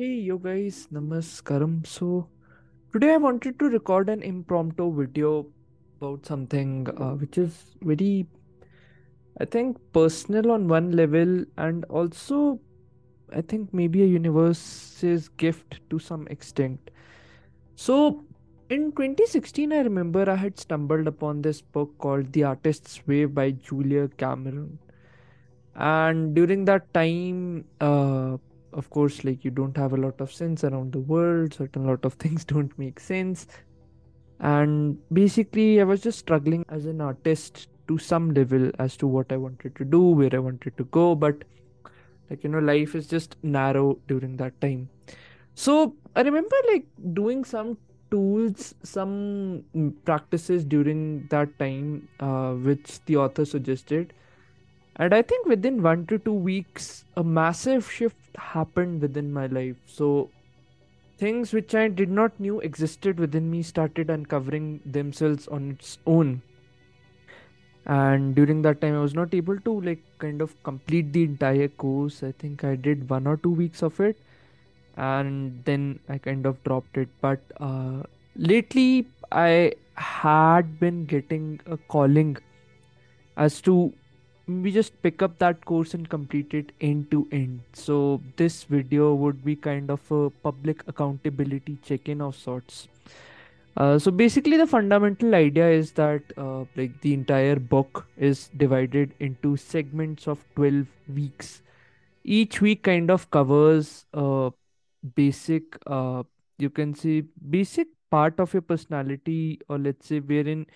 Hey, you guys, namaskaram. So, today I wanted to record an impromptu video about something uh, which is very, I think, personal on one level, and also, I think, maybe a universe's gift to some extent. So, in 2016, I remember I had stumbled upon this book called The Artist's Way by Julia Cameron. And during that time, uh, of course, like you don't have a lot of sense around the world, certain lot of things don't make sense. And basically, I was just struggling as an artist to some level as to what I wanted to do, where I wanted to go. But, like, you know, life is just narrow during that time. So I remember like doing some tools, some practices during that time, uh, which the author suggested. And I think within one to two weeks, a massive shift happened within my life. So things which I did not knew existed within me started uncovering themselves on its own. And during that time, I was not able to like kind of complete the entire course. I think I did one or two weeks of it and then I kind of dropped it. But uh, lately, I had been getting a calling as to we just pick up that course and complete it end to end. So, this video would be kind of a public accountability check in of sorts. Uh, so basically, the fundamental idea is that uh, like the entire book is divided into segments of 12 weeks. Each week kind of covers uh, basic uh you can say basic part of your personality or let's say wherein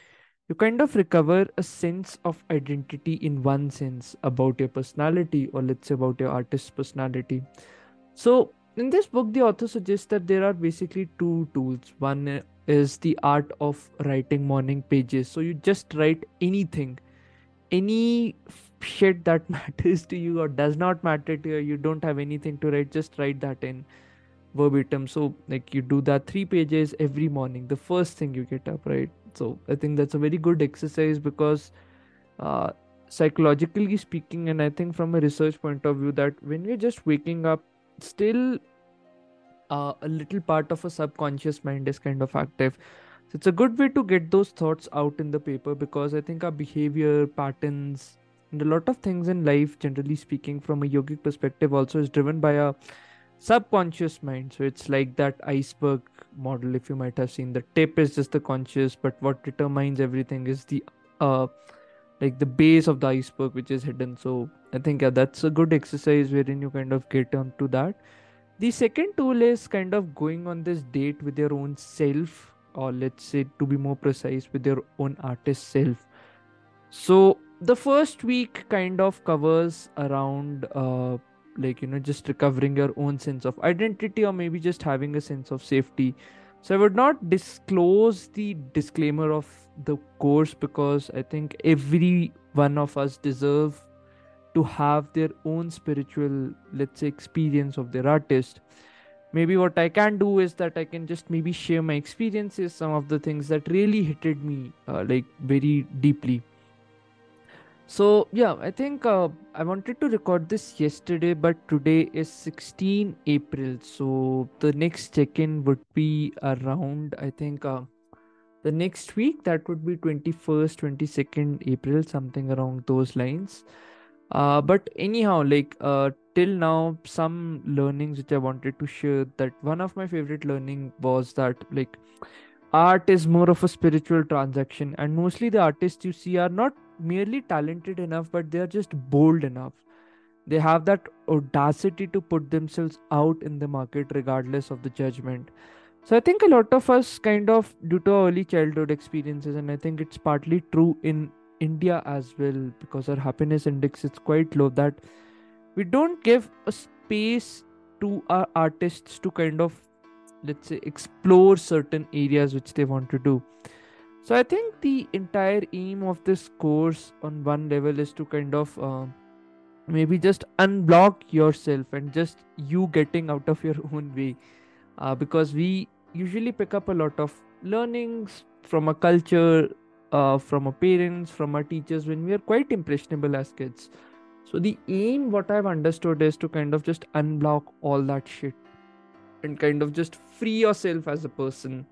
you kind of recover a sense of identity in one sense about your personality or let's say about your artist's personality. So in this book the author suggests that there are basically two tools. One is the art of writing morning pages. So you just write anything any shit that matters to you or does not matter to you you don't have anything to write just write that in verbatim. So like you do that three pages every morning the first thing you get up right so i think that's a very good exercise because uh, psychologically speaking and i think from a research point of view that when we're just waking up still uh, a little part of a subconscious mind is kind of active. So it's a good way to get those thoughts out in the paper because i think our behavior patterns and a lot of things in life generally speaking from a yogic perspective also is driven by a subconscious mind. So it's like that iceberg model if you might have seen the tip is just the conscious but what determines everything is the uh like the base of the iceberg which is hidden. So i think yeah, that's a good exercise wherein you kind of get onto that. The second tool is kind of going on this date with your own self or let's say to be more precise with your own artist self. So the first week kind of covers around uh like you know just recovering your own sense of identity or maybe just having a sense of safety. So i would not disclose the disclaimer of the course because i think every one of us deserve to have their own spiritual let's say experience of their artist. Maybe what i can do is that i can just maybe share my experiences some of the things that really hit me uh, like very deeply so yeah, I think uh, I wanted to record this yesterday, but today is 16 April. So the next check-in would be around I think uh, the next week. That would be 21st, 22nd April, something around those lines. Uh, but anyhow, like uh, till now, some learnings which I wanted to share. That one of my favorite learning was that like art is more of a spiritual transaction, and mostly the artists you see are not merely talented enough, but they are just bold enough. They have that audacity to put themselves out in the market regardless of the judgment. So I think a lot of us kind of due to early childhood experiences, and I think it's partly true in India as well because our happiness index is quite low that we don't give a space to our artists to kind of let's say explore certain areas which they want to do so I think the entire aim of this course on one level is to kind of uh, maybe just unblock yourself and just you getting out of your own way. Uh, because we usually pick up a lot of learnings from a culture uh, from our parents from our teachers when we are quite impressionable as kids. So the aim what i've understood is to kind of just unblock all that shit and kind of just free yourself as a person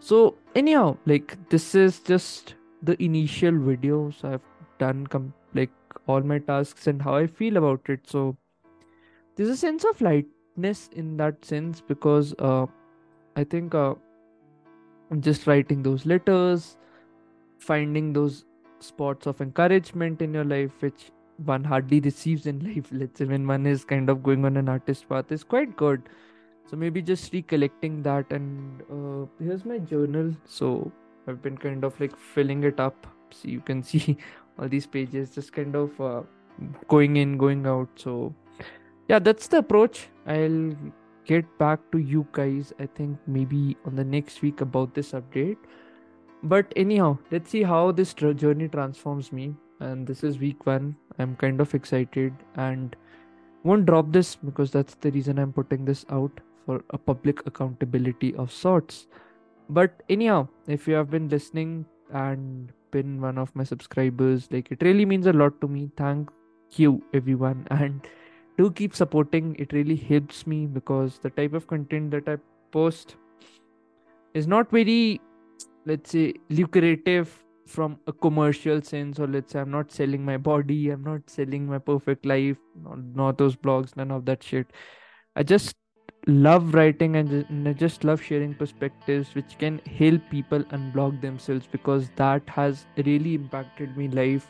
so anyhow like this is just the initial video so i've done com- like all my tasks and how i feel about it. So there's a sense of lightness in that sense because uh, i think uh, just writing those letters finding those spots of encouragement in your life which one hardly receives in life. Let's say when one is kind of going on an artist path is quite good so maybe just recollecting that and uh, here's my journal. So i've been kind of like filling it up. So you can see all these pages just kind of uh, going in going out. So yeah that's the approach. I'll get back to you guys i think maybe on the next week about this update. But anyhow let's see how this tr- journey transforms me. And this is week one. I'm kind of excited and won't drop this because that's the reason i'm putting this out for a public accountability of sorts. But anyhow if you have been listening and been one of my subscribers like it really means a lot to me. Thank you everyone. And do keep supporting. It really helps me because the type of content that i post is not very let's say lucrative from a commercial sense or let's say i'm not selling my body i'm not selling my perfect life not, not those blogs none of that shit. I just love writing and, just love sharing perspectives which can help people unblock themselves because that has really impacted me life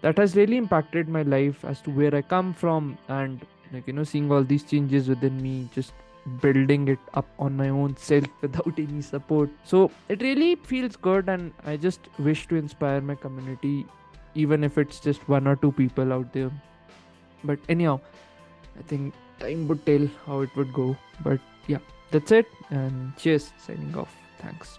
that has really impacted my life as to where i come from and like you know seeing all these changes within me just building it up on my own self without any support. So it really feels good, and I just wish to inspire my community, even if it's just one or two people out there. But anyhow, I think time would tell how it would go. But yeah, that's it, and cheers, signing off. Thanks.